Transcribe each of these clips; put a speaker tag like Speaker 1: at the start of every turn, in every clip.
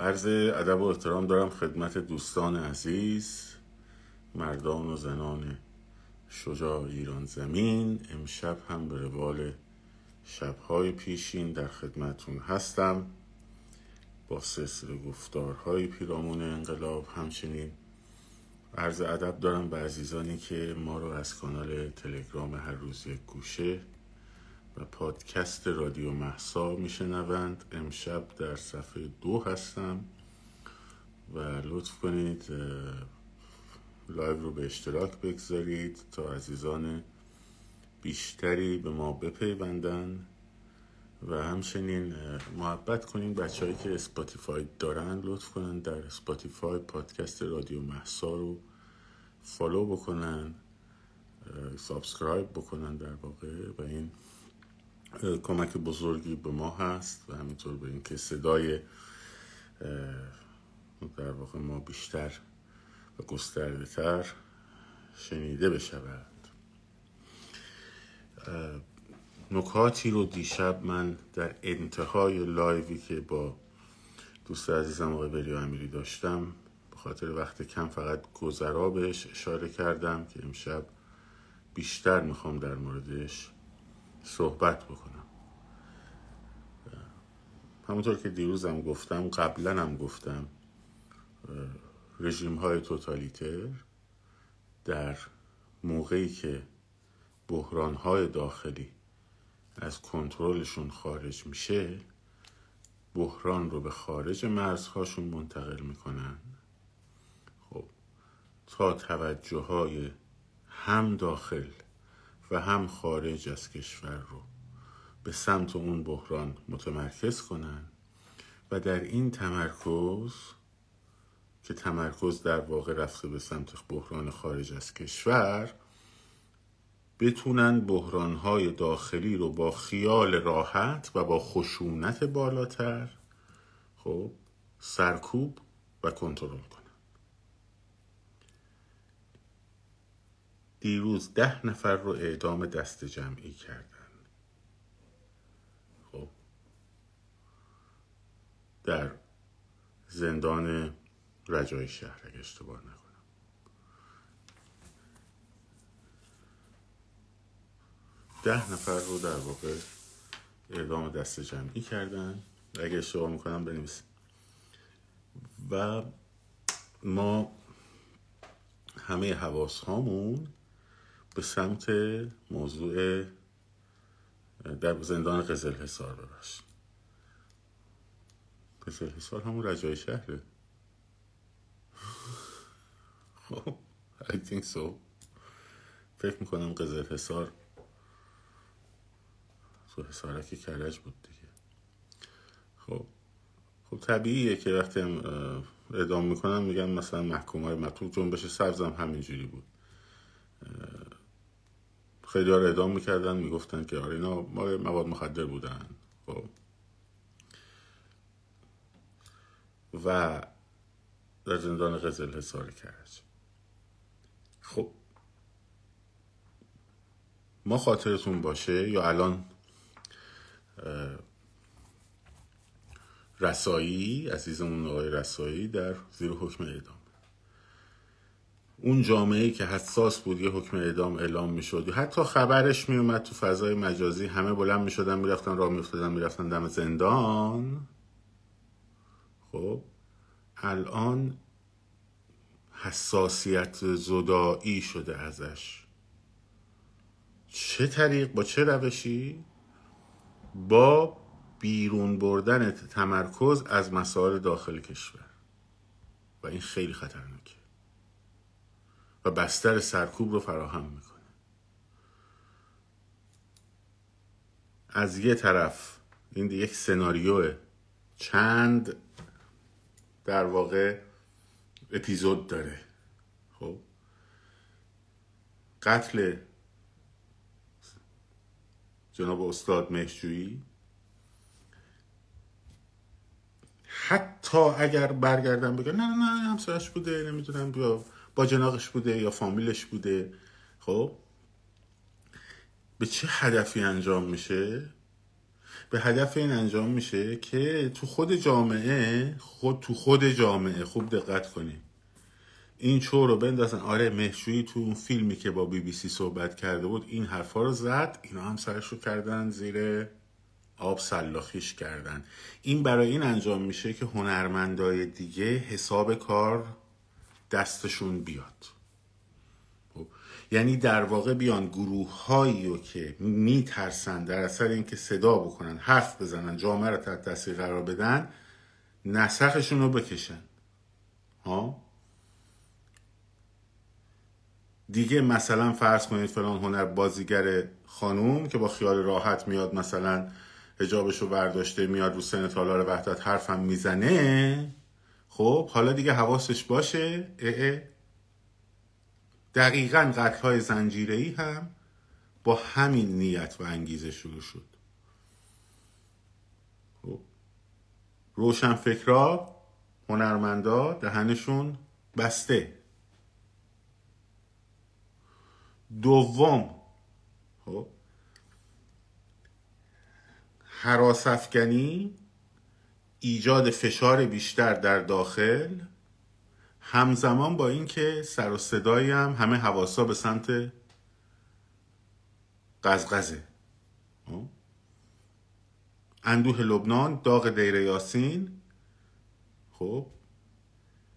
Speaker 1: عرض ادب و احترام دارم خدمت دوستان عزیز مردان و زنان شجاع ایران زمین. امشب هم به روال شبهای پیشین در خدمتون هستم. با سلسله گفتارهای پیرامون انقلاب همچنین. عرض ادب دارم به عزیزانی که ما رو از کانال تلگرام هر روز یک گوشه و پادکست رادیو محسا میشنوند. امشب در صفحه دو هستم و لطف کنید live رو به اشتراک بگذارید تا عزیزان بیشتری به ما بپیوندن و همچنین محبت کنین بچههایی که اسپاتیفای دارن. لطف کنن در اسپاتیفای پادکست رادیو محسا رو follow بکنن subscribe بکنن در واقع. و این کمک بزرگی به ما هست و همینطور به اینکه صدای در واقع ما بیشتر و گسترده تر شنیده بشود. نکاتی رو دیشب من در انتهای لایوی که با دوست عزیزم آقای بریو امیری داشتم به خاطر وقت کم فقط گذرا بهش اشاره کردم که امشب بیشتر می‌خوام در موردش صحبت بکنم. همونطور که دیروزم گفتم قبلا هم گفتم رژیم های توتالیتر در موقعی که بحران های داخلی از کنترلشون خارج میشه بحران رو به خارج مرزهاشون منتقل می‌کنن. خب تا توجه های هم داخل و هم خارج از کشور رو به سمت اون بحران متمرکز کنن و در این تمرکز که تمرکز در واقع رفته به سمت بحران خارج از کشور بتونن بحرانهای داخلی رو با خیال راحت و با خشونت بالاتر خب سرکوب و کنترل کنن دیروز ده نفر رو اعدام دست جمعی کردن خب. در زندان رجای شهر اگه اشتباه نکنم. ده نفر رو در واقع اعدام دست جمعی کردن اگه اشتباه می‌کنم بنویسیم و ما همه حواس هامون به سمت موضوع در زندان قزل حسار ببخش. قزل حسار همون رجای شهره. خب I think so. فکر می‌کنم قزل حسار تو حسارک کرج بود دیگه. خب خب طبیعیه که وقتی هم اعدام می‌کنن میگن مثلا محکوم های مطلوب جنبش سبز هم همینجوری بود. خیلی ها اعدام می‌کردن می‌گفتن که آره اینا مواد مخدر بودن. خب. و در زندان قزل حسار کرج. خب. ما خاطرتون باشه یا الان رسایی عزیزمون آقای رسایی در زیر حکم اعدام. اون جامعه که حساس بود یه حکم اعدام اعلام می‌شد. حتی خبرش میومد تو فضای مجازی همه بلند می‌شدن می‌رفتن راه میافتادن می‌رفتن دم زندان. خب الان حساسیت زدایی شده ازش. چه طریق با چه روشی؟ با بیرون بردن تمرکز از مسائل داخل کشور. و این خیلی خطرناکه. و بستر سرکوب رو فراهم می‌کنه. از یه طرف این یک سناریو چند در واقع اپیزود داره. خب؟ قتل جناب استاد مهجویی حتی اگر برگردن بگن نه نه نه همسرش بوده نمی‌دونم بیا. با جناقش بوده یا فامیلش بوده. خب؟ به چه هدفی انجام میشه؟ به هدف این انجام میشه که تو خود جامعه خود تو خود جامعه خوب دقت کنیم. این چور رو بندازن. آره مهشویی تو اون فیلمی که با بی بی سی صحبت کرده بود این حرفا رو زد. اینا هم سرش رو کردن زیر آب سلاخیش کردن. این برای این انجام میشه که هنرمندای دیگه حساب کار دستشون بیاد. خب، یعنی در واقع بیان گروه هایی رو که میترسن در اثر اینکه صدا بکنن حرف بزنن جامعه رو تحت تاثیر قرار بدن نسخشون رو بکشن. ها؟ دیگه مثلا فرض کنید فلان هنر بازیگر خانوم که با خیال راحت میاد مثلا هجابش رو برداشته میاد رو سن تالار وحدت حرفم می‌زنه خب حالا دیگه حواسش باشه. اه دقیقا قتل های زنجیره ای هم با همین نیت و انگیزه شروع شد. خب. روشن فکرها هنرمندا دهنشون بسته. دوم خب. حراسفگنی ایجاد فشار بیشتر در داخل همزمان با اینکه سر و صدایی هم همه حواسا به سمت قزقزه. خب؟ اندوه لبنان داغ دیر یاسین. خب؟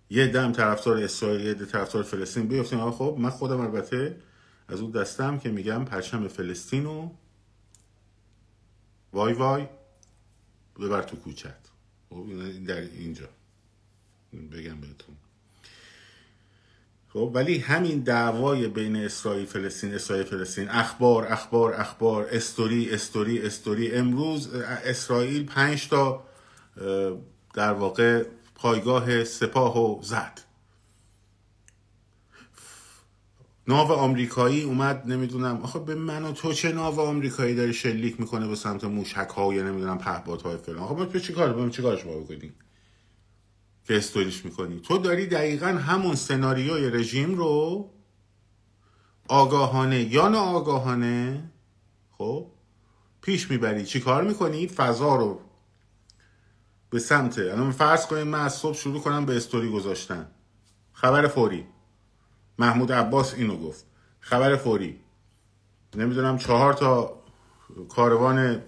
Speaker 1: یه دم طرفدار اسرائیل یه طرفدار فلسطین. بیفتیم خب من خودم البته از اون دستم که میگم پرچم فلسطین و وای وای ببر تو کوچت. خب در اینجا. بگم بهتون. خب ولی همین دعوای بین اسرائیل فلسطین اسرائیل فلسطین. اخبار اخبار اخبار. استوری استوری استوری. امروز اسرائیل پنج تا در واقع پایگاه سپاه و زد. ناو آمریکایی اومد نمی‌دونم. آخه به من و تو چه ناو آمریکایی داری شلیک می‌کنه به سمت موشک ها یا نمی‌دونم پهپادهای های فلان. آخه ما چی کار بریم چی کارش با بکنیم؟ که استوریش می‌کنی. تو داری دقیقا همون سناریوی رژیم رو آگاهانه یا ناآگاهانه خب پیش می‌بری. چی کار می‌کنی؟ فضا رو به سمت الان فرض کنیم من از صبح شروع کنم به استوری گذاشتن. خبر فوری. محمود عباس اینو گفت. خبر فوری. نمی‌دونم چهار تا کاروان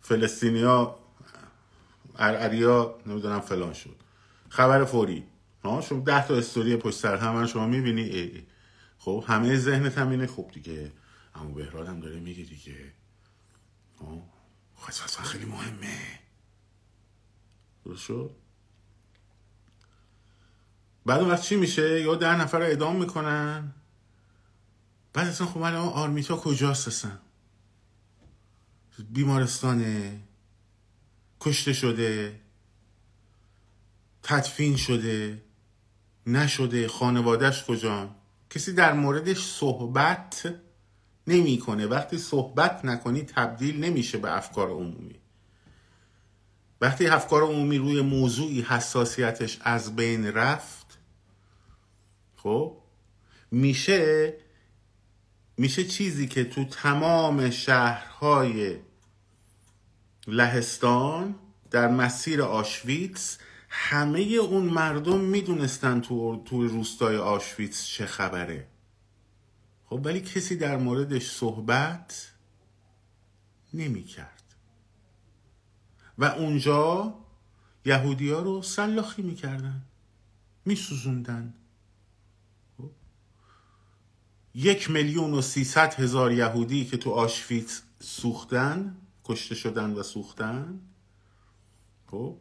Speaker 1: فلسطینیا ارعریا نمی‌دونم فلان شد. خبر فوری. ها شما ده تا استوری پشت سر هم شما می‌بینی؟ ای ای. خب همه ذهنت هم اینه. خوب دیگه اما بهراد هم داره میگه دیگه. خب خیلی مهمه. درست شد؟ بعد اون وقت چی میشه؟ یا ده نفر رو اعدام می‌کنن. بعد اصلا خب الان آرمیتا کجاست اصلا؟ بیمارستانه. کشته شده. تدفین شده. نشده. خانوادهش کجا؟ کسی در موردش صحبت نمی‌کنه. وقتی صحبت نکنی تبدیل نمیشه به افکار عمومی. وقتی افکار عمومی روی موضوعی حساسیتش از بین رفت خب؟ میشه میشه چیزی که تو تمام شهرهای لهستان در مسیر آشویتس همه اون مردم می‌دونستن تو, تو روستای آشویتس چه خبره. خب ولی کسی در موردش صحبت نمی‌کرد. و اونجا یهودی ها رو سلاخی می‌کردن میسوزوندن. یک میلیون و سیصد هزار یهودی که تو آشویتس سوختن کشته شدن و سوختن. خب؟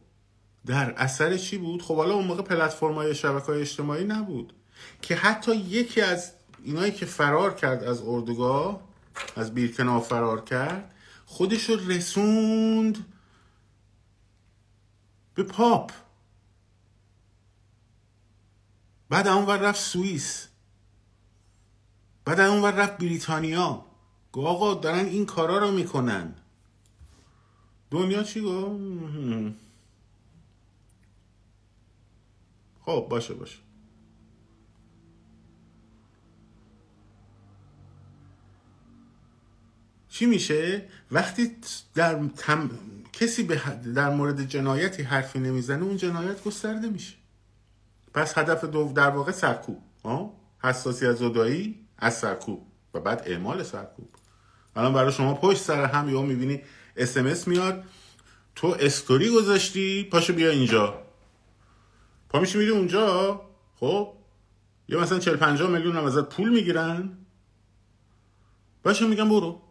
Speaker 1: در اثر چی بود؟ خب حالا اون موقع پلتفرم های شبکه های اجتماعی نبود. که حتی یکی از اینایی که فرار کرد از اردوگاه از بیرکنا فرار کرد خودش رو رسوند به پاپ. بعد اون رفت سوئیس. بعد اون رفت بریتانیا. گو آقا دارن این کارا رو می‌کنن. دنیا چی گو؟ خب باشه باشه. چی میشه؟ وقتی در کسی به در مورد جنایتی حرفی نمی‌زنه اون جنایت گسترده میشه. پس هدف دو در واقع سرکوب حساسی از زدایی. از سرکوب و بعد اعمال سرکوب. الان برای شما پشت سر هم یا می‌بینی اسمس میاد. تو استوری گذاشتی پاشو بیا اینجا. پا میشه میری اونجا خب؟ یه مثلا 40 50 میلیون هم ازت پول می‌گیرن. باشه میگم برو.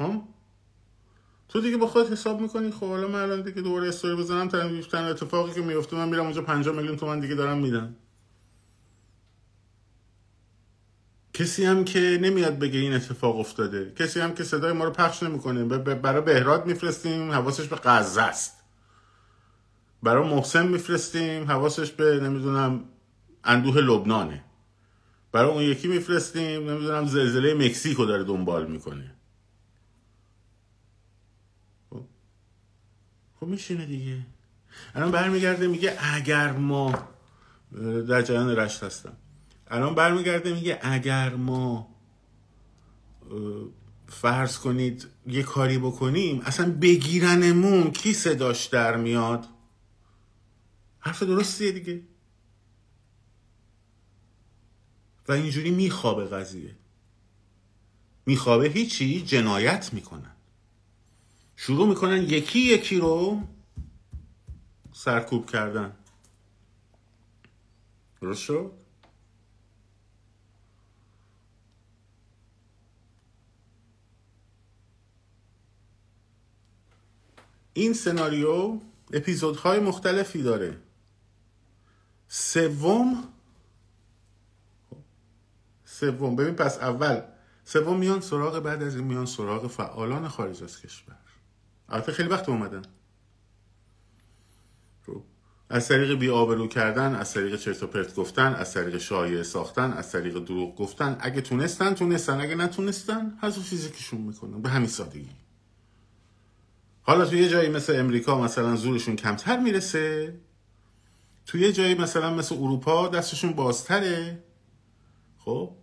Speaker 1: ها تو دیگه با خودت حساب می‌کنی خب حالا من الان دیگه دوباره استوری بزنم تن اتفاقی که میفته من میرم اونجا 50 میلیون تومن دیگه دارم میدن کسی هم که نمیاد بگه این اتفاق افتاده. کسی هم که صدای ما رو پخش نمی‌کنه. برای بهراد میفرستیم حواسش به غزه است. برای محسن میفرستیم حواسش به نمی‌دونم اندوه لبنانه. برای اون یکی میفرستیم نمی‌دونم زلزله مکزیکو داره دنبال می‌کنه. خب, خب میشینه دیگه. الان برمیگرده میگه اگر ما در جریان رشت هستم. الان برمیگرده میگه اگر ما فرض کنید یه کاری بکنیم اصلا بگیرنمون کی صداش در میاد؟ حرف درستیه دیگه. و اینجوری میخوابه قضیه. میخوابه هیچی جنایت می‌کنن. شروع می‌کنن یکی یکی رو سرکوب کردن. درست شد؟ این سناریو اپیزودهای مختلفی داره. سوم سوم. ببین پس اول سوم میان سراغ بعد از این میان سراغ فعالان خارج از کشور. البته خیلی وقت اومدن. خب. از طریق بی آبرو کردن از طریق چرت و پرت گفتن از طریق شایعه ساختن از طریق دروغ گفتن. اگه تونستن تونستن. اگه نتونستن حذف فیزیکشون می‌کنن. به همین سادگی. حالا تو یه جایی مثل امریکا مثلا زورشون کمتر می‌رسه؟ تو یه جایی مثلا مثل اروپا دستشون بازتره؟ خب؟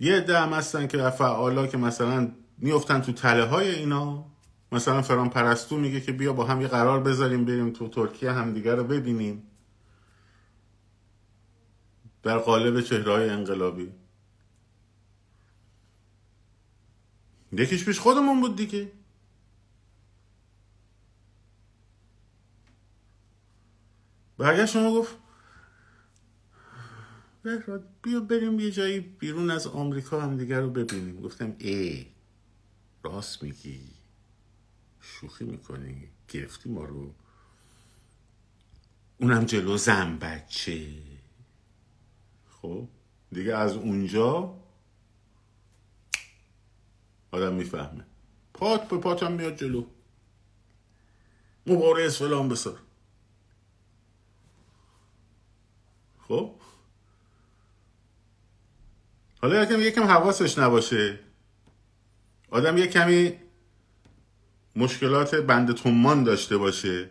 Speaker 1: یه عده هم هستن که فعالا که مثلا میفتن تو تله های اینا. مثلا فران پرستو میگه که بیا با هم یه قرار بذاریم بریم تو ترکیه همدیگه رو ببینیم. در قالب چهره انقلابی. یکیش پیش خودمون بود دیگه. برگشت شما گفت بهراد بیا بریم یه جایی بیرون از آمریکا هم دیگر رو ببینیم. گفتم ای راست میگی. شوخی می‌کنی. گرفتی ما رو. اونم جلو زن بچه. خب دیگه از اونجا آدم می‌فهمه. پات به پاتم میاد جلو. مبارز فلان بسار. خب؟ حالا یکم یکم حواسش نباشه. آدم یک کمی مشکلات بند تومان داشته باشه.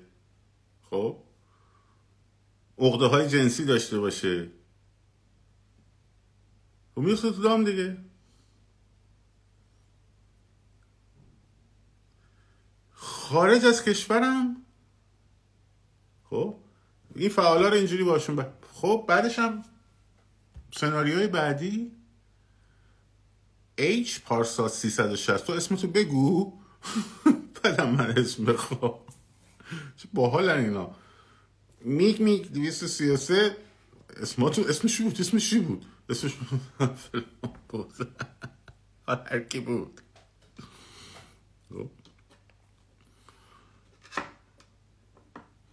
Speaker 1: خب؟ اقده های جنسی داشته باشه. خب میفته تو دام دیگه. خارج از کشورم. خب؟ این فعالا رو اینجوری باشون خب بعدش هم سناریوی بعدی. H پارسا 360 تو اسمتو بگو. بعدم من اسم بخوام. چه باحال اینا. میگ میگ 233 اسمتو اسمش بود؟ اسمش چی بود؟ اسمش بود هر کی بود. خب.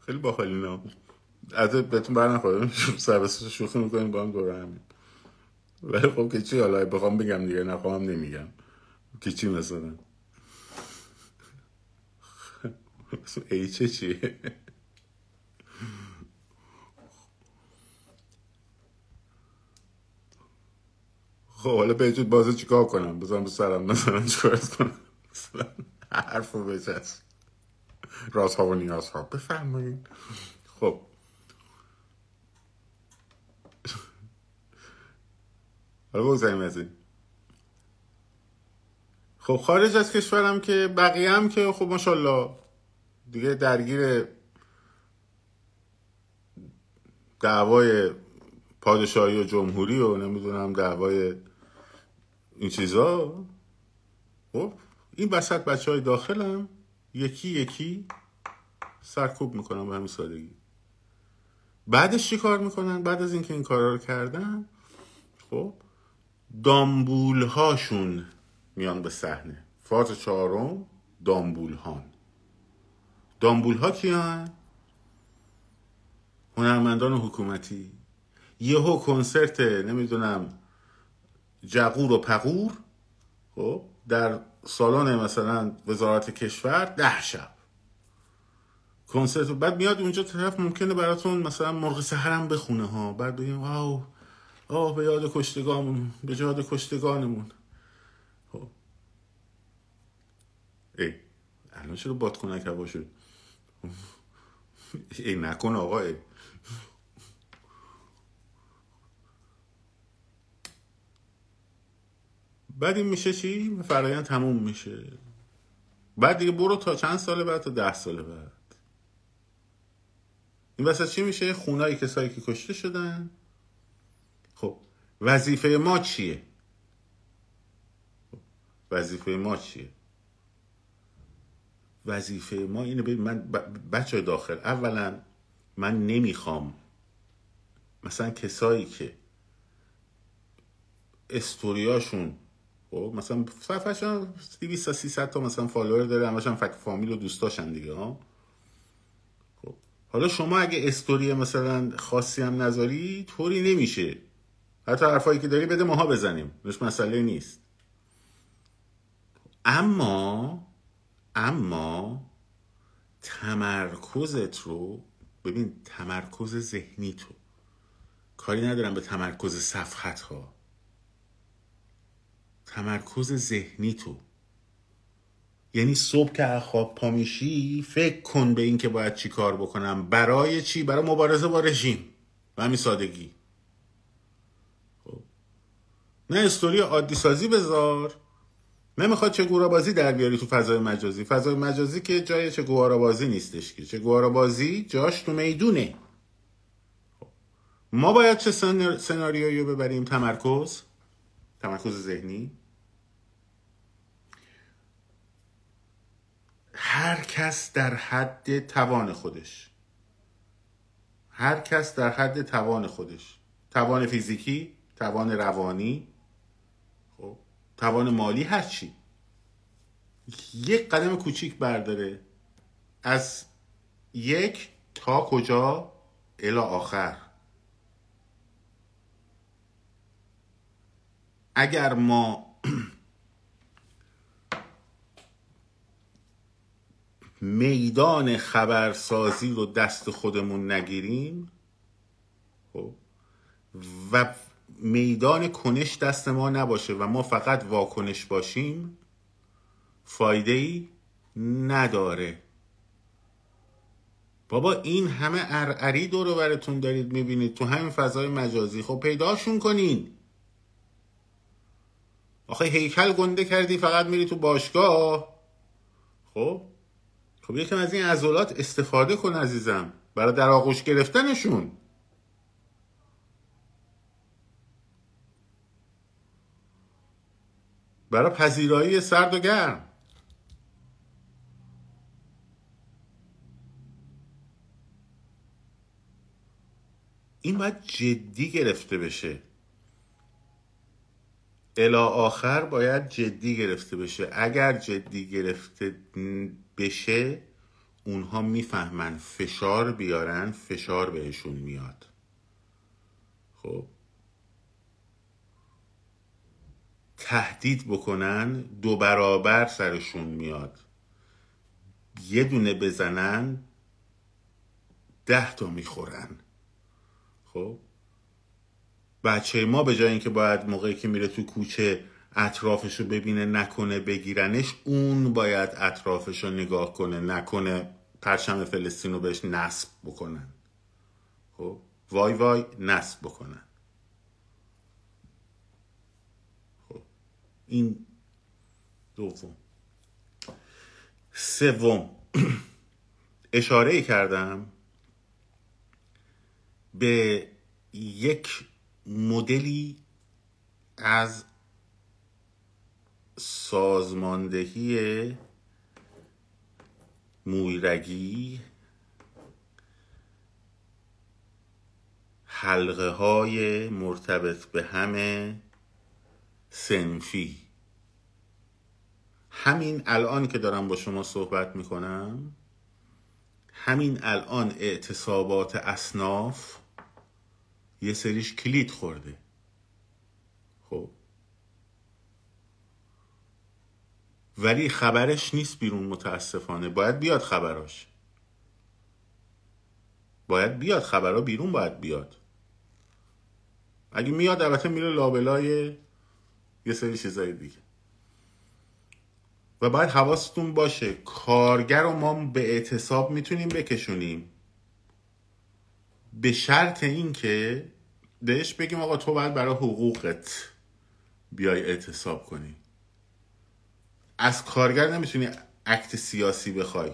Speaker 1: خیلی باحال اینا. از بهتون برنخواه سرویس شوخی می‌کنیم با هم دوره همین ولی خب که چی حالا بخوام بگم دیگه نخواهم نمیگم. که چی مثلا؟ ایچه چیه؟ خب حالا به بازه چیکار کنم؟ بزنم به سرم مثلا چیکار کنم؟ حرف و بچست راست ها و نیاز ها. بفرمایید. خب. حالا بگذاریم از این خب خارج از کشورم که بقیه هم که خب ماشاءالله دیگه درگیر دعوای پادشاهی و جمهوری و نمی‌دونم دعوای این چیزا. خب این وسط بچه های داخلم یکی یکی سرکوب می‌کنن به همین سادگی. بعدش چی کار می‌کنن؟ بعد از اینکه این کارا رو کردن خب دامبول هاشون میان به صحنه. فاز چهارم دامبول هان دامبول ها کیان؟ هنرمندان حکومتی. یهو کنسرت نمی‌دونم جقور و پقور خب در سالن مثلا وزارت کشور ده شب. کنسرت بعد میاد اونجا طرف ممکنه براتون مثلا مرغ سهرم بخونه ها. بعد بگیم واو آه به یاد کشتگانمون به یاد کشتگانمون. خب. ای الان چرا بادکنک هوا شد؟ ای نکن آقا ای. بعد این میشه چی؟ فرایند تموم میشه. بعد دیگه برو تا چند سال بعد؟ تا ده سال بعد. این وسط چی میشه؟ خونای کسایی که کشته شدن. خب وظیفه ما چیه؟ خب، وظیفه ما چیه؟ وظیفه ما اینه ببین من بچه داخل اولا من نمی‌خوام مثلا کسایی که استوریاشون خب مثلا صفحهشون 200 تا 300 تا مثلا فالوور داره همشون فک فامیل و دوستاشن دیگه ها خب حالا شما اگه استوری مثلا خاصی هم نذاری طوری نمیشه حتی حرفایی که داری بده ماها بزنیم. نش مسئله نیست. اما اما تمرکزت رو ببین تمرکز ذهنی تو. کاری ندارم به تمرکز صفحت ها تمرکز ذهنی تو. یعنی صبح که خواب پا میشی فکر کن به این که باید چی کار بکنم. برای چی؟ برای مبارزه با رژیم. و همین سادگی. نه استوری عادی سازی بذار. نمی‌خواد چه بازی در بیاری تو فضای مجازی. فضای مجازی که جای چه بازی نیستش که. چه بازی جاش تو می‌دونه. خب. ما باید چه سناریویی ببریم؟ تمرکز؟ تمرکز ذهنی؟ هر کس در حد توان خودش. هر کس در حد توان خودش. توان فیزیکی توان روانی. توان مالی هر چی. یک قدم کوچیک برداره. از یک تا کجا؟ الا آخر. اگر ما میدان خبرسازی رو دست خودمون نگیریم خب و میدان کنش دست ما نباشه و ما فقط واکنش باشیم فایده ای نداره. بابا این همه ارعری دور براتون دارید می‌بینید تو همین فضای مجازی. خب پیداشون کنین. آخه هیکل گنده کردی فقط میری تو باشگاه. خب خب یکم از این عضلات استفاده کن عزیزم. برای در آغوش گرفتنشون. برای پذیرایی سرد و گرم. این باید جدی گرفته بشه. الا آخر باید جدی گرفته بشه. اگر جدی گرفته بشه اونها می‌فهمن. فشار بیارن فشار بهشون میاد. خب؟ تهدید بکنن دو برابر سرشون میاد. یه دونه بزنن ده تا می‌خورن. خب؟ بچه ما به جای اینکه باید موقعی که میره تو کوچه اطرافش رو ببینه نکنه بگیرنش اون باید اطرافش رو نگاه کنه نکنه پرچم فلسطین رو بهش نصب بکنن. خب؟ وای وای نصب بکنن. این دوم. سوم. اشاره کردم به یک مدلی از سازماندهی مویرگی حلقه های مرتبط به همه سنفی. همین الان که دارم با شما صحبت می‌کنم همین الان اعتصابات اصناف یه سریش کلید خورده. خب. ولی خبرش نیست بیرون متاسفانه. باید بیاد خبراش. باید بیاد. خبرها بیرون باید بیاد. اگه میاد البته میره لابلای یه سری چیزای دیگه. و باید حواستون باشه کارگر رو ما به اعتصاب می‌تونیم بکشونیم. به شرط اینکه بهش بگیم آقا تو باید برای حقوقت بیای اعتصاب کنی. از کارگر نمی‌تونی عکت سیاسی بخوای.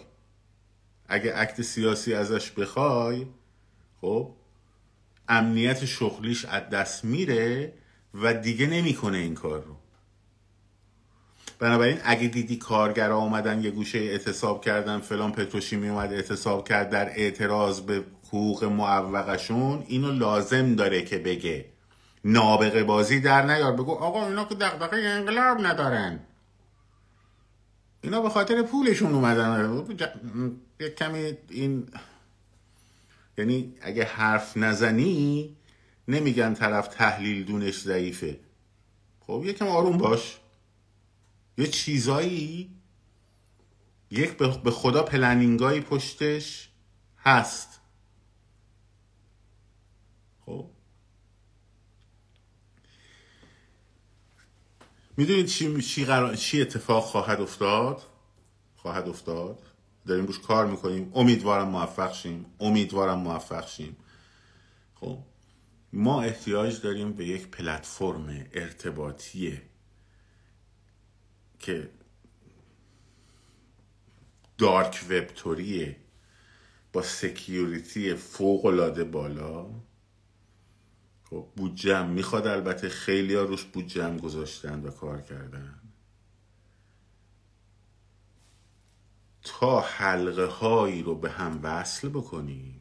Speaker 1: اگه عکت سیاسی ازش بخوای خب امنیت شغلیش از دست میره و دیگه نمی‌کنه این کار رو. بنابراین اگه دیدی کارگرا اومدن یه گوشه اعتصاب کردن فلان پتروشیمی اومد اعتصاب کرد در اعتراض به حقوق معوقشون اینو لازم داره که بگه. نابغه بازی در نیار. بگو آقا اینا که دغدغه انقلاب ندارن. اینا به خاطر پولشون اومدن. یه کمی این یعنی اگه حرف نزنی نمیگن طرف تحلیل دونش ضعیفه. خب یکم آروم باش. یه چیزایی؟ یک به خدا پلنینگایی پشتش هست. خب؟ می‌دونید چی, چی, چی اتفاق خواهد افتاد؟ خواهد افتاد. داریم روش کار می‌کنیم. امیدوارم موفق شیم. امیدوارم موفق شیم. خب؟ ما احتیاج داریم به یک پلتفرم ارتباطی که دارک وب توریه با سکیوریتی فوق العاده بالا. خب بودجم می‌خواد البته خیلی ها روش بودجم گذاشتن و کار کردن. تا حلقه هایی رو به هم وصل بکنیم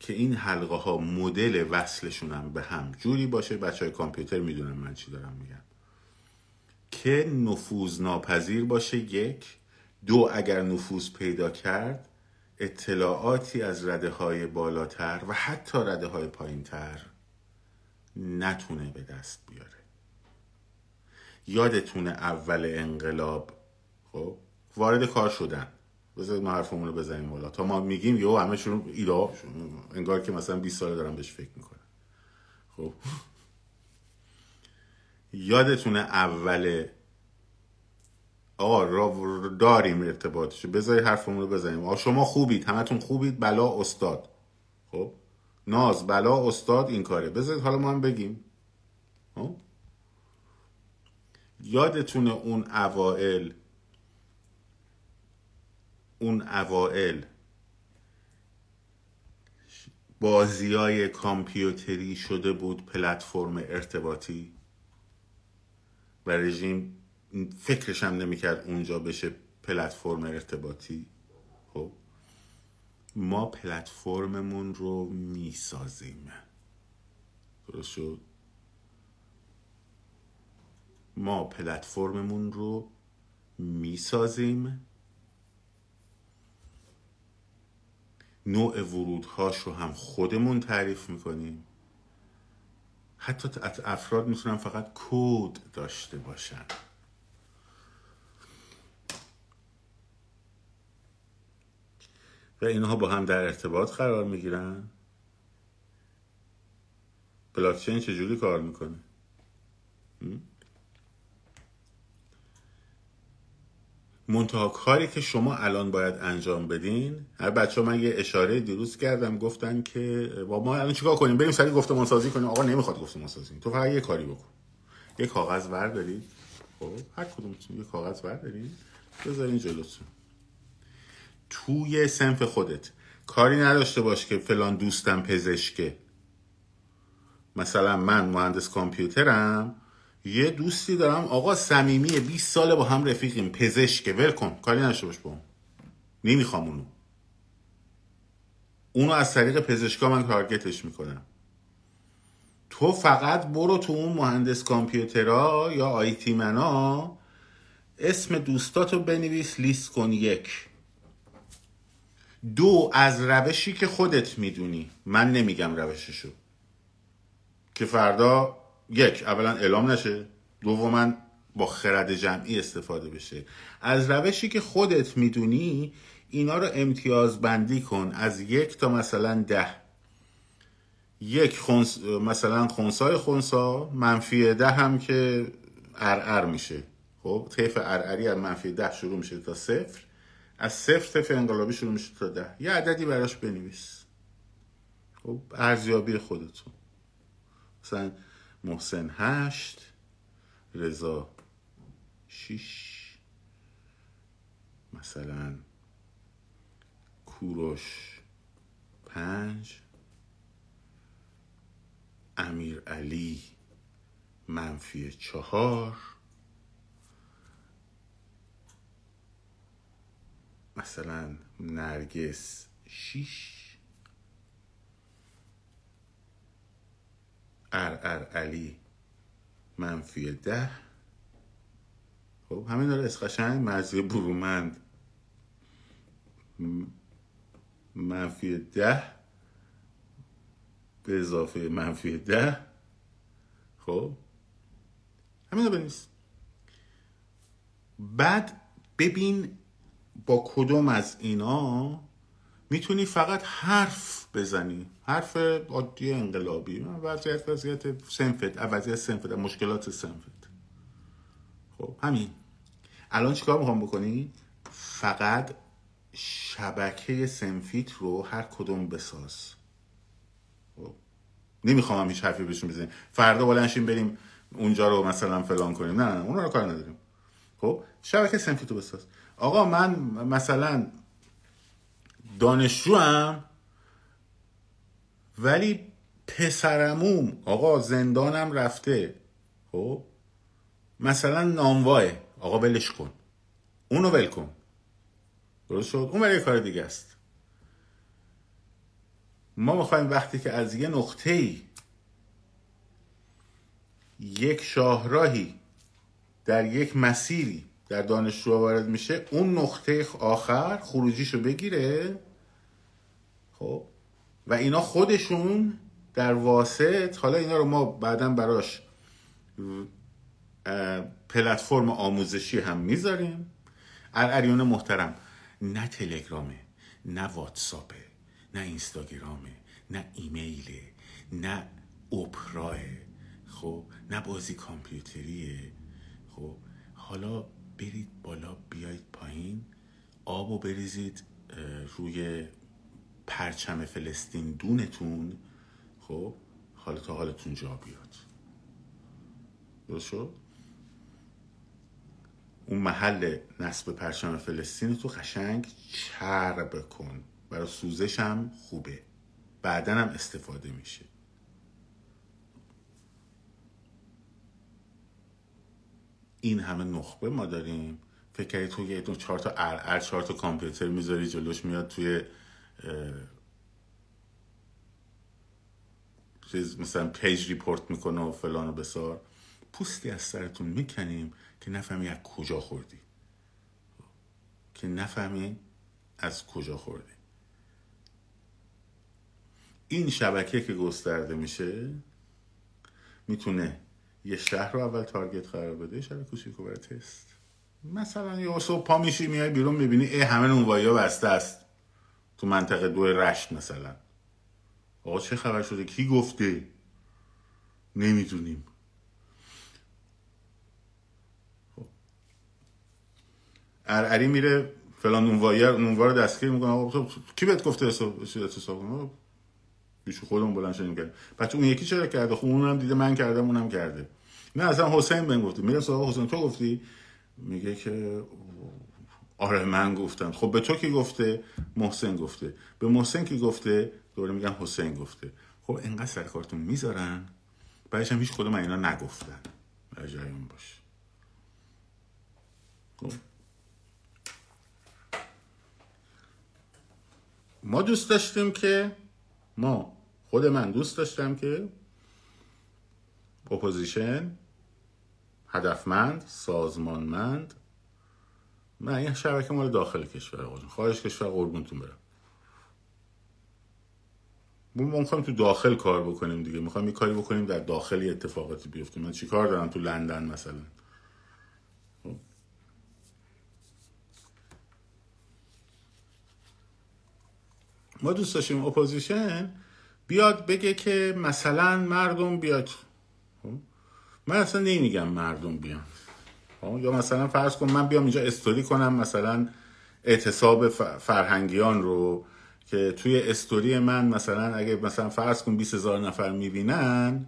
Speaker 1: که این حلقه ها مدل وصلشون هم به هم جوری باشه. بچه های کامپیوتر می‌دونن من چی دارم میگم. که نفوذ ناپذیر باشه یک. دو اگر نفوذ پیدا کرد اطلاعاتی از رده های بالاتر و حتی رده های پایین تر نتونه به دست بیاره. یادتونه اول انقلاب؟ خب وارد کار شدن. بذارید ما حرفمون رو بزنیم بالا. تا ما میگیم یهو همه شروع ایده انگار که مثلا 20 سال دارم بهش فکر می‌کنم خب. یادتونه اول آقا را داریم ارتباطشو. بذاری حرفمون رو بزنیم. آقا شما خوبید. همتون خوبید. بلا استاد. خب؟ ناز بلا استاد این کاره. بذارید حالا ما هم بگیم. خب؟ یادتونه اون اوائل اون اوائل بازی های کامپیوتری شده بود پلتفرم ارتباطی؟ و رژیم فکرش هم نمی‌کرد اونجا بشه پلتفرم ارتباطی. خب ما پلتفرممون رو می‌سازیم. درست شد؟ ما پلتفرممون رو می‌سازیم. نوع ورودهاش رو هم خودمون تعریف می‌کنیم. حتی افراد می‌تونن فقط کود داشته باشن و اینها با هم در ارتباط قرار می‌گیرن. بلاکچین چجوری کار می‌کنه؟ منتها کاری که شما الان باید انجام بدین هر بچه ها من یه اشاره دیروز کردم گفتن که با ما الان چیکار کنیم؟ بریم سری گفتمان سازی کنیم. آقا نمی‌خواد گفتمان سازی تو فقط یه کاری بکن. یه کاغذ بردارید خب هر کدومتون یه کاغذ بردارین بذارین جلوتون. توی سنف خودت. کاری نداشته باش که فلان دوستم پزشکه. مثلا من مهندس کامپیوترم. یه دوستی دارم. آقا صمیمی 20 ساله با هم رفیقیم. پزشکه. ول کن. کاری نداشته باش با. نمی‌خوام اونو. اونو از طریق پزشکا من تارگتش می‌کنم. تو فقط برو تو اون مهندس کامپیوترها یا آیتی منا اسم دوستاتو بنویس. لیست کن یک. دو از روشی که خودت می‌دونی. من نمیگم روششو. که فردا یک اولا اعلام نشه. دوما با خرد جمعی استفاده بشه. از روشی که خودت می‌دونی اینا رو امتیاز بندی کن. از یک تا مثلا ده. یک خونس مثلا خونسای خونسا منفی ده هم که ار میشه. خب طیف ارعری از منفی ده شروع میشه تا صفر. از صفر طیف انقلابی شروع میشه تا ده. یه عددی براش بنویس. خب ارزیابی خودتون. مثلا محسن هشت رضا شیش. مثلا کوروش پنج. امیر علی منفی چهار. مثلا نرگس شیش. ار ار علی منفی ده. خب همین داره اسقشنگ مرزی برومند. منفی ده. به اضافه منفی ده. خب همین رو بنویس بعد ببین با کدوم از اینا می‌تونی فقط حرف بزنی. حرف عادی انقلابی. وضعیت وضعیت سنفت. وضعیت سنفت مشکلات سنفت. خب همین. الان چیکار می‌خوام بکنی؟ فقط شبکه سنفیت رو هر کدوم بساز. خب نمی‌خوام هم هیچ حرفی بهشون بزنیم. فردا بلنشیم بریم اونجا رو مثلا فلان کنیم. نه نه اون رو کار نداریم. خب شبکه سنفیت رو بساز. آقا من مثلا دانشجو هم ولی پسرموم آقا زندانم رفته. خب؟ مثلا نامواه آقا ولش کن. اونو ول کن. درست شد؟ اون برای کار دیگه است. ما می‌خوایم وقتی که از یه نقطه ای یک شاهراهی در یک مسیری در دانشجو وارد میشه اون نقطه آخر خروجیشو بگیره. خب؟ و اینا خودشون در واسط حالا اینا رو ما بعدا براش پلتفرم آموزشی هم می‌ذاریم. اریون محترم نه تلگرامه نه واتساپه نه اینستاگرامه نه ایمیله نه اوپراه. خب؟ نه بازی کامپیوتریه. خب؟ حالا برید بالا بیایید پایین. آب و بریزید روی پرچم فلسطین دونتون. خب حالا تا حالتون جا بیاد. درست شد؟ اون محل نصب پرچم فلسطین تو قشنگ چرب کن. برای سوزش هم خوبه. بعدا هم استفاده میشه. این همه نخبه ما داریم. فکر تو یه دو چهار تا ار ار چهار تا کامپیوتر می‌ذاری جلوش میاد توی چیز مثلا پیج ریپورت می‌کنه و فلان و بسار. پوستی از سرتون می‌کنیم که نفهمی از کجا خوردی. که نفهمی از کجا خوردی. این شبکه که گسترده میشه می‌تونه یه شهر رو اول تارگت قرار بده شهر کوچیکو برای تست. مثلا یه صبح پا میشی میای بیرون می‌بینی ای همه نونوایی بسته است. تو منطقه دو رشت مثلا. آقا چه خبر شده؟ کی گفته؟ نمی‌دونیم. خب. ارعری میره فلان نونوایی نونوا رو دستگیر می‌کنه. آقا کی بهت گفته اتصاب بیشو خودمون بلند شدیم کرد بچه اون یکی چرا کرده؟ خب اونم دیده من کردم اونم کرده. نه اصلا حسین بهم گفتی میرم سراغ حسین تو گفتی؟ میگه که آره من گفتم. خب به تو کی گفته؟ محسن گفته. به محسن کی گفته؟ دوره میگن حسین گفته. خب انقدر سر کارتون می‌ذارن؟ بعدش هم هیچ کدوم اینا نگفتن. در جریان باش. خب. ما دوست داشتیم که ما خود من دوست داشتم که اپوزیشن هدفمند سازمانمند من این شبکه مال داخل کشور آقا خارج کشور قربونتون برم. ما می‌خوایم تو داخل کار بکنیم دیگه. می‌خوایم یه کاری بکنیم در داخلی اتفاقاتی بیفته. من چی کار دارم تو لندن مثلا؟ ما دوست داشتیم اپوزیشن بیاد بگه که مثلا مردم بیاد خب. من اصلا نمیگم مردم بیان خب. یا مثلا فرض کن من بیام اینجا استوری کنم مثلا اعتصاب فرهنگیان رو که توی استوری من مثلا اگه مثلا فرض کن 20 هزار نفر می‌بینن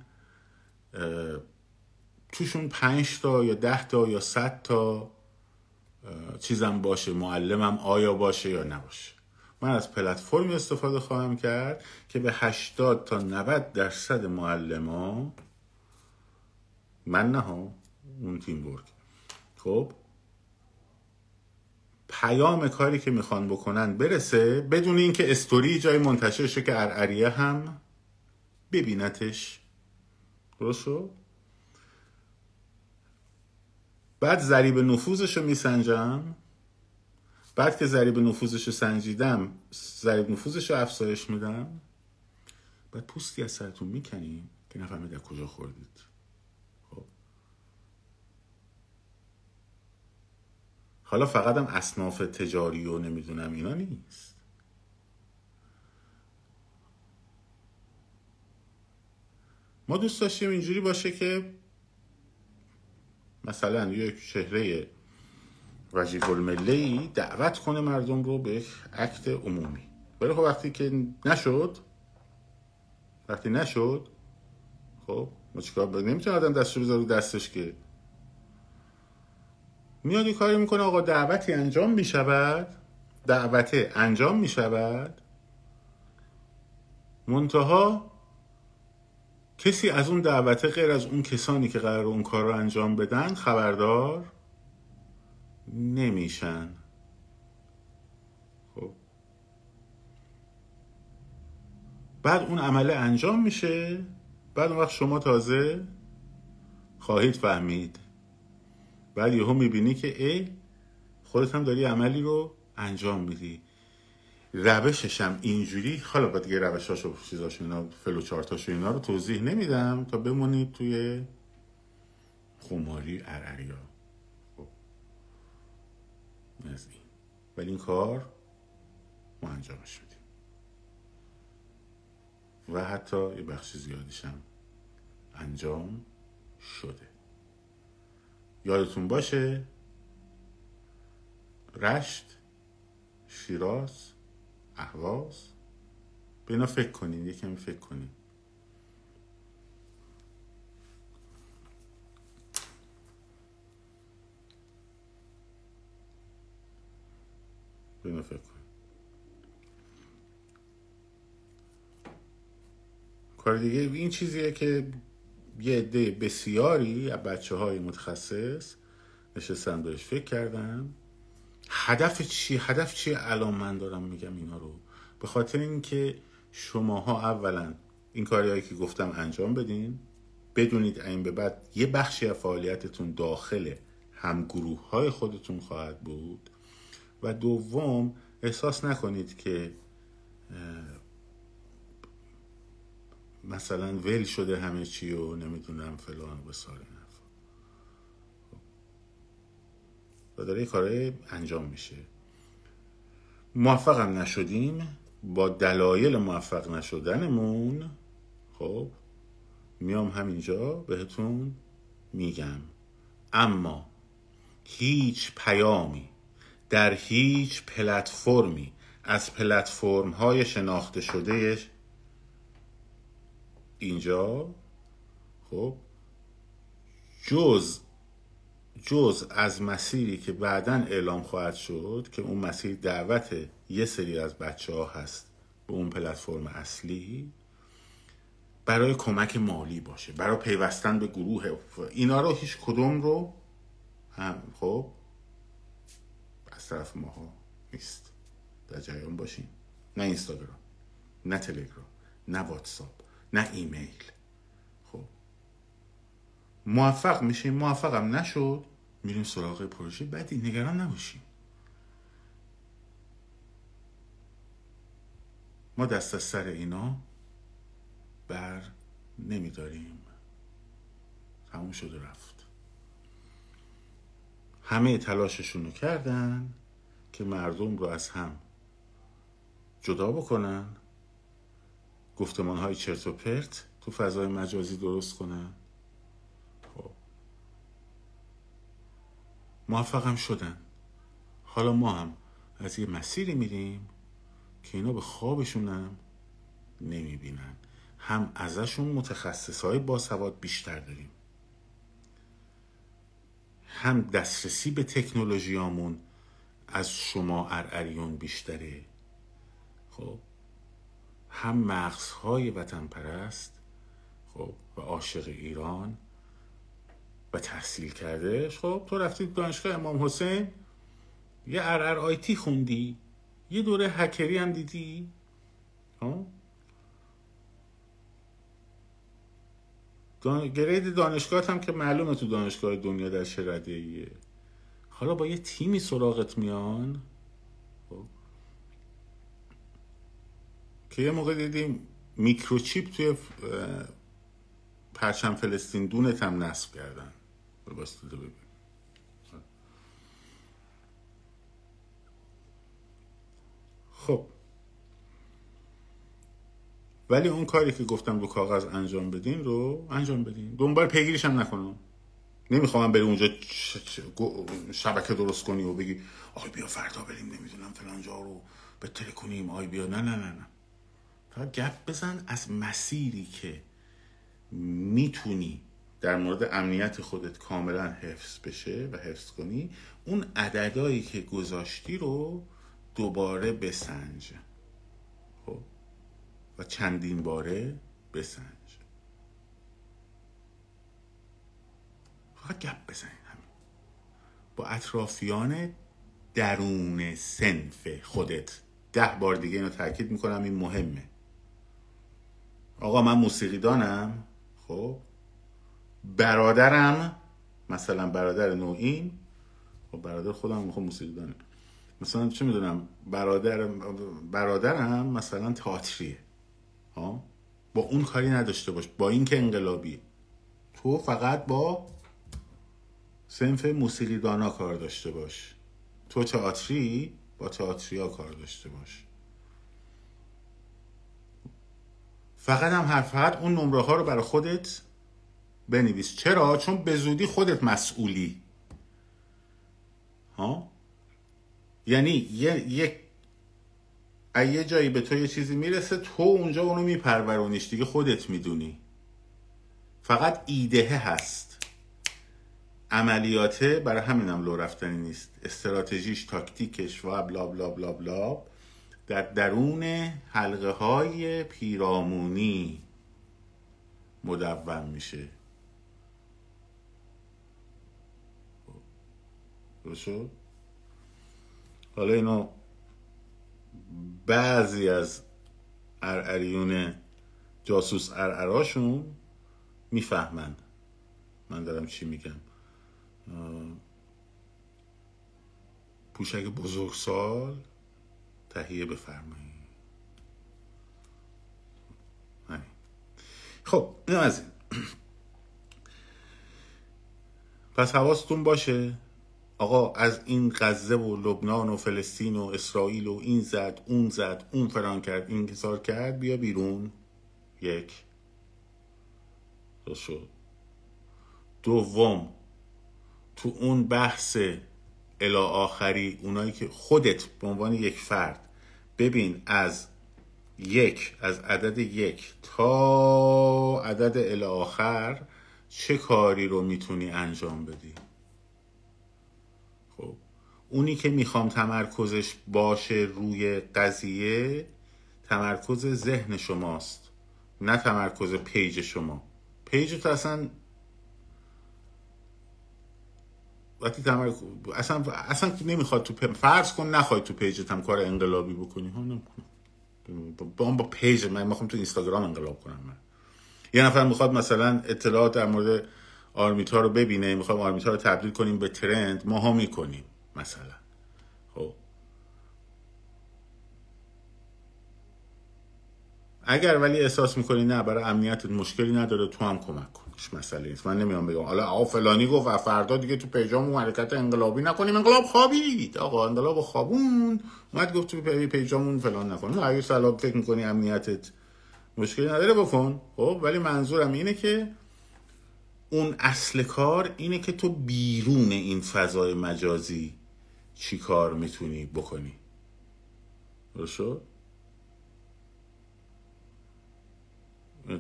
Speaker 1: توشون 5 تا یا 10 تا یا 100 تا چیزم باشه معلمم آیا باشه یا نباشه من از پلتفرمی استفاده خواهم کرد که به 80 تا 90 درصد معلم من نه ها اون تیم ورک. خب؟ پیام کاری که می‌خوان بکنن برسه بدون اینکه استوری جای منتشر شه که ارعریه هم ببینتش. درست بعد ضریب نفوذش میسنجم. بعد که ضریب نفوذش رو سنجیدم ضریب نفوذش رو افزایش میدم. بعد پوستی از سرتون می‌کنیم که نفهمید از کجا خوردید. خب. حالا فقط هم اصناف تجاری و نمی‌دونم اینا نیست. ما دوست داشتیم اینجوری باشه که مثلا یک چهره وظیف المله دعوت کنه مردم رو به یک عکت عمومی. ولی خب وقتی که نشد وقتی نشد خب ما چیکار نمی‌تونه آدم دستش بذاره دستش که. میاد کاری می‌کنه آقا دعوتی انجام می‌شود دعوت انجام می‌شود منتها کسی از اون دعوته غیر از اون کسانی که قرار اون کار رو انجام بدن خبردار نمیشن. خب. بعد اون عمله انجام میشه. بعد اون وقت شما تازه خواهید فهمید. بعد یهو می‌بینی که ای خودت هم داری عملی رو انجام میدی. روشش هم اینجوری حالا با دیگه روشاشو چیزاشو اینا فلو چارتاشو اینا رو توضیح نمیدم تا بمونید توی خماری ارعریا خب از ولی این کار ما انجامش میدیم. و حتی یه بخش زیادیشم انجام شده. یادتون باشه؟ رشت شیراز احواز. به اینا فکر کنین یکم فکر کنین. به اینا فکر کنین کار دیگه این چیزیه که یه عده بسیاری از بچه های متخصص نشستن بهش فکر کردم هدف چی؟ هدف چی الان من دارم میگم اینا رو؟ به خاطر اینکه شماها اولا این کاریهایی که گفتم انجام بدین. بدونید این به بعد یه بخشی از فعالیتتون داخل هم گروه های خودتون خواهد بود. و دوم احساس نکنید که مثلا ول شده همه چی و نمی‌دونم فلان و بسار و داره کارهای انجام میشه. موفق هم نشدیم. با دلایل موفق نشدنمون خب میام همینجا بهتون میگم. اما هیچ پیامی در هیچ پلتفرمی از پلتفرم های شناخته شده اینجا خب جز جز از مسیری که بعدا اعلام خواهد شد که اون مسیر دعوت یه سری از بچه ها هست به اون پلتفرم اصلی برای کمک مالی باشه برای پیوستن به گروه. اینا رو هیچ کدوم رو هم خب از طرف ماها نیست. در جریان باشین. نه اینستاگرام نه تلگرام نه واتساپ نه ایمیل. خب. موفق میشیم موفقم نشد میریم سراغ پروژه بعدی نگران نباشیم ما دست از سر اینا بر نمیداریم. تموم شده رفت. همه تلاششون رو کردن که مردم رو از هم جدا بکنن. گفتمان های چرت و پرت تو فضای مجازی درست کنن. خب. موفقم شدن. حالا ما هم از یه مسیری میریم که اینا به خوابشونم نمی‌بینن. هم ازشون متخصص های باسواد بیشتر داریم. هم دسترسی به تکنولوژیامون از شما ارعریون بیشتره. خب هم مغزهای وطن پرست خب و عاشق ایران و تحصیل کرده خب تو رفتی دانشگاه امام حسین یه ار آیتی خوندی یه دوره هکری هم دیدی. ها دان... گرید دانشگاه هم که معلومه تو دانشگاه دنیا در چه رده حالا با یه تیمی سراغت میان. خب. که یه موقع دیدیم میکروچیپ توی پرچم فلسطین دونت هم نصب کردن. ببین خب. ولی اون کاری که گفتم رو کاغذ انجام بدین رو انجام بدین. دنبال پیگیریش هم نکنم. نمی‌خوام بری اونجا شبکه درست کنی و بگی آقای بیا فردا بریم نمی‌دونم فلان جا رو بتره کنیم آقای بیا. نه نه نه نه. فقط گپ بزن از مسیری که می‌تونی در مورد امنیت خودت کاملا حفظ بشه و حفظ کنی اون عددهایی که گذاشتی رو دوباره بسنج. و چندین باره بسنج فقط گپ بزنید با اطرافیان درون سنف خودت. ده بار دیگه اینو تاکید می‌کنم این مهمه. آقا من موسیقی دانم خب؟ برادرم مثلا برادر نوعین. خب برادر خودم می‌خوام موسیقی دانه مثلا چه می‌دونم برادر برادرم مثلا تئاتریه. ها؟ با اون کاری نداشته باش با این که انقلابی. تو فقط با سنف موسیقی دانا کار داشته باش. تو تئاتری با ها کار داشته باش. فقط هم هر فقط اون نمره ها رو برای خودت بنویس. چرا؟ چون به زودی خودت مسئولی. ها؟ یعنی یک یه جایی به تو یه چیزی می‌رسه تو اونجا اونو میپرورونیش دیگه خودت می‌دونی. فقط ایدهه هست. عملیاته برای همینم لو رفتنی نیست. استراتژیش تاکتیکش و بلا بلا بلا بلا در درون حلقه های پیرامونی مدون میشه. درست حالا اینو بعضی از ارعریون جاسوس ارعراشون می‌فهمند من دارم چی میگم. پوشک بزرگسال تهیه بفرمایید. خب این از این. پس حواستون باشه. آقا از این غزه و لبنان و فلسطین و اسرائیل و این زد اون زد اون فران کرد این کسار کرد بیا بیرون. یک. دو شد. دوم. تو اون بحث الا آخری اونایی که خودت به عنوان یک فرد ببین از یک از عدد یک تا عدد الا آخر چه کاری رو می‌تونی انجام بدی؟ اونی که می‌خوام تمرکزش باشه روی قضیه تمرکز ذهن شماست نه تمرکز page شما. page تو اصلا وقتی تمرکز اصلا اصلا نمی‌خواد تو فرض کن نخوای تو page ت هم کار انقلابی بکنی. ها با با page من می‌خوام تو اینستاگرام انقلاب کنم من. یه نفر می‌خواد مثلا اطلاعات در مورد آرمیتا رو ببینه می‌خوام آرمیتا رو تبدیل کنیم به trend ماها می‌کنیم. مثلا. خب. اگر ولی احساس می‌کنی نه برای امنیتت مشکلی نداره تو هم کمک کنش مسئله نیست. من نمیام بگم. حالا آقا فلانی گفت و فردا دیگه تو پیجامون حرکت انقلابی نکنیم. انقلاب خوابید. آقا انقلاب خوابون. اومد گفت تو پیجامون فلان نکنیم اگه سلام فکر می‌کنی امنیتت مشکلی نداره بکن. خب ولی منظورم اینه که اون اصل کار اینه که تو بیرون این فضای مجازی چی کار می‌تونی بکنی؟ درست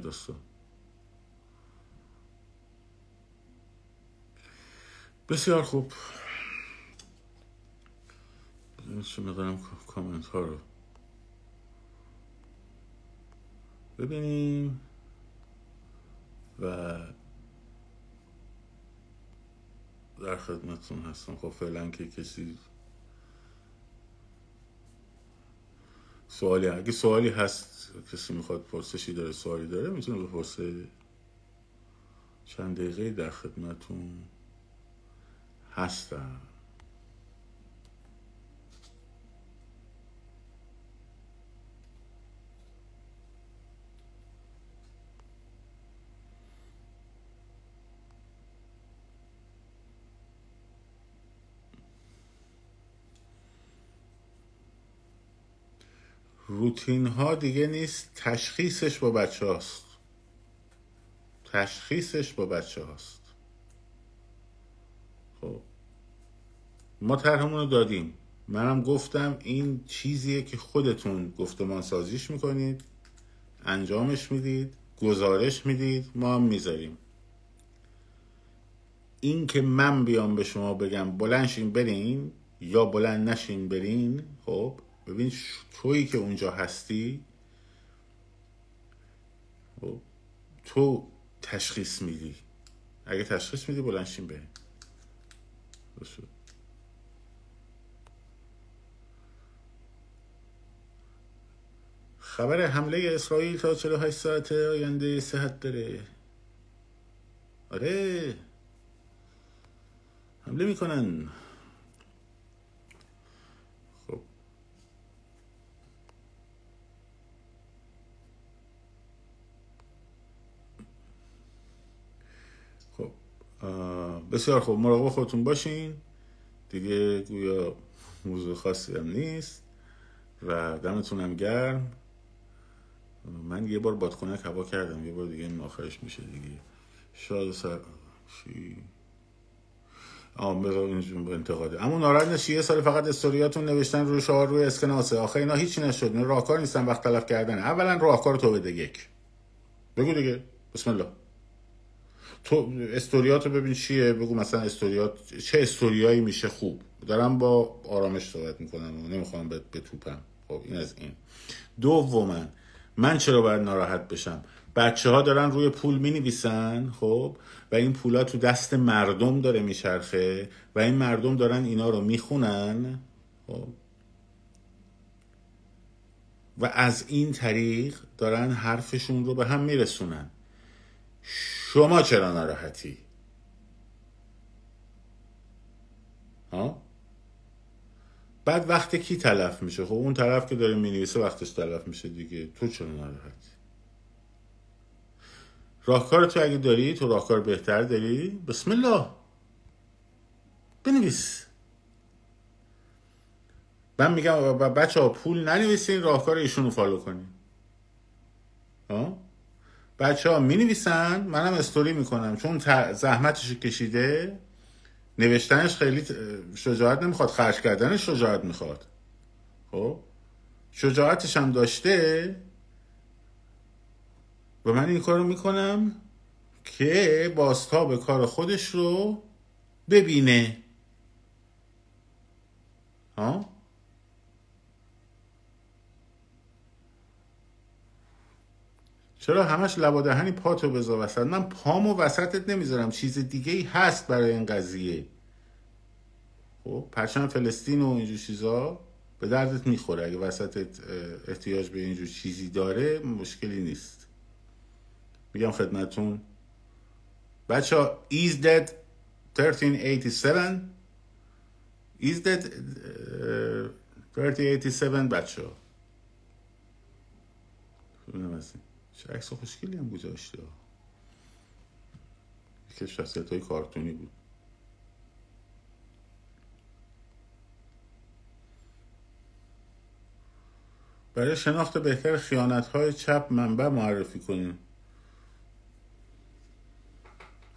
Speaker 1: داستان بسیار خوب. چه مقدارم کامنت ها رو. ببینیم. و در خدمتتون هستم. خب فعلا که کسی سوالی اگه سوالی هست کسی می‌خواد پرسشی داره سوالی داره می‌تونه بپرسه چند دقیقه در خدمتون هستم. روتین ها دیگه نیست. تشخیصش با بچه هاست تشخیصش با بچه هاست خب. ما طرحمون رو دادیم. منم گفتم این چیزیه که خودتون گفتمان سازیش می‌کنید. انجامش می‌دید. گزارش می‌دید. ما هم می‌ذاریم. این که من بیام به شما بگم بلنشین برین یا بلند نشین برین خب ببین تویی که اونجا هستی خب، تو تشخیص میدی. اگه تشخیص میدی بلنشین به خبر حمله اسرائیل تا 48 ساعت آینده صحت داره. آره. حمله می‌کنن. بسیار خوب. مراقب خودتون باشین. دیگه گویا موضوع خاصی هم نیست و دمتونم گرم. من یه بار بادکنک هوا کردم. یه بار دیگه این آخرش میشه دیگه. شاد سر چی؟ انتقاده. اما ناراحت نشی. یه سال فقط استوریاتون نوشتن روی شعار روی اسکناسه. آخه اینا هیچی نشد. اینا راهکار نیستن وقت تلف کردن. اولا راهکار تو بده. یک. بگو دیگه. بسم الله. تو استوریات رو ببین چیه بگو مثلا استوریات چه استوریایی میشه خوب. دارم با آرامش صحبت می‌کنم و نمی‌خوام به توپم. خب این از این. دوما من چرا باید ناراحت بشم؟ بچه ها دارن روی پول می نویسن خب؟ و این پولا تو دست مردم داره میچرخه و این مردم دارن اینا رو می‌خونن خب؟ و از این طریق دارن حرفشون رو به هم میرسونن. شما چرا ناراحتی؟ ها؟ بعد وقت کی تلف میشه؟ خب اون طرف که داره می‌نویسه وقتش تلف میشه دیگه. تو چرا ناراحتی؟ راهکار تو اگه داری تو راهکار بهتر داری؟ بسم الله. بنویس. من میگم بچه ها پول ننویسین راهکار ایشون فالو کنین. ها؟ بچه ها می نویسن منم استوری می‌کنم. چون زحمتش کشیده نوشتنش خیلی شجاعت نمی‌خواد. خرج کردنش شجاعت می‌خواد. خب؟ شجاعتش هم داشته. و من این کارو می‌کنم که به کار خودش رو ببینه. ها؟ چرا همش لبا دهنی پاتو بذار وسط؟ من پامو وسطت نمی‌ذارم. چیز دیگه ای هست برای این قضیه. خب پرچم فلسطین و اینجور چیزا به دردت می‌خوره. اگه وسطت احتیاج به اینجور چیزی داره مشکلی نیست. میگم خدمتون بچه ها is dead 1387 is dead 1387 بچه ها چه عکس خوشگلی هم گذاشته. یکی شخصیت های کارتونی بود. برای شناخت بهتر خیانت های چپ منبع معرفی کنیم.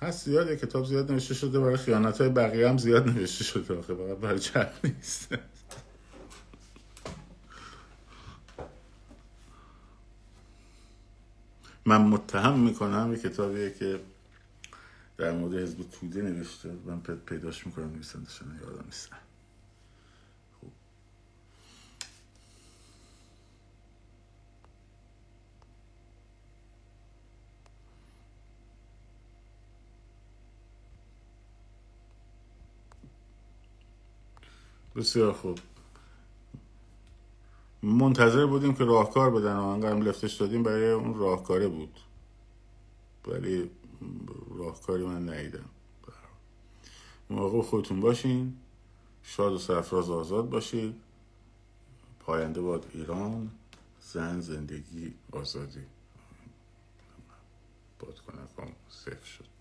Speaker 1: هست زیاده کتاب زیاد نوشته شده برای خیانت های بقیه هم زیاد نوشته شده. آخه برای چپ نیست. من متهم می‌کنم یه کتابیه که در مورد حزب توده نوشته. من پیداش می‌کنم نویسندش یادم نیست. خوب بسیار خوب. منتظر بودیم که راهکار بدن انقدر لفتش دادیم برای اون راهکاره بود. ولی راهکاری من ندیدم. موقع خودتون باشین شاد و سرفراز آزاد باشید. پاینده باد ایران زن زندگی آزادی. باد کنه صفر شد.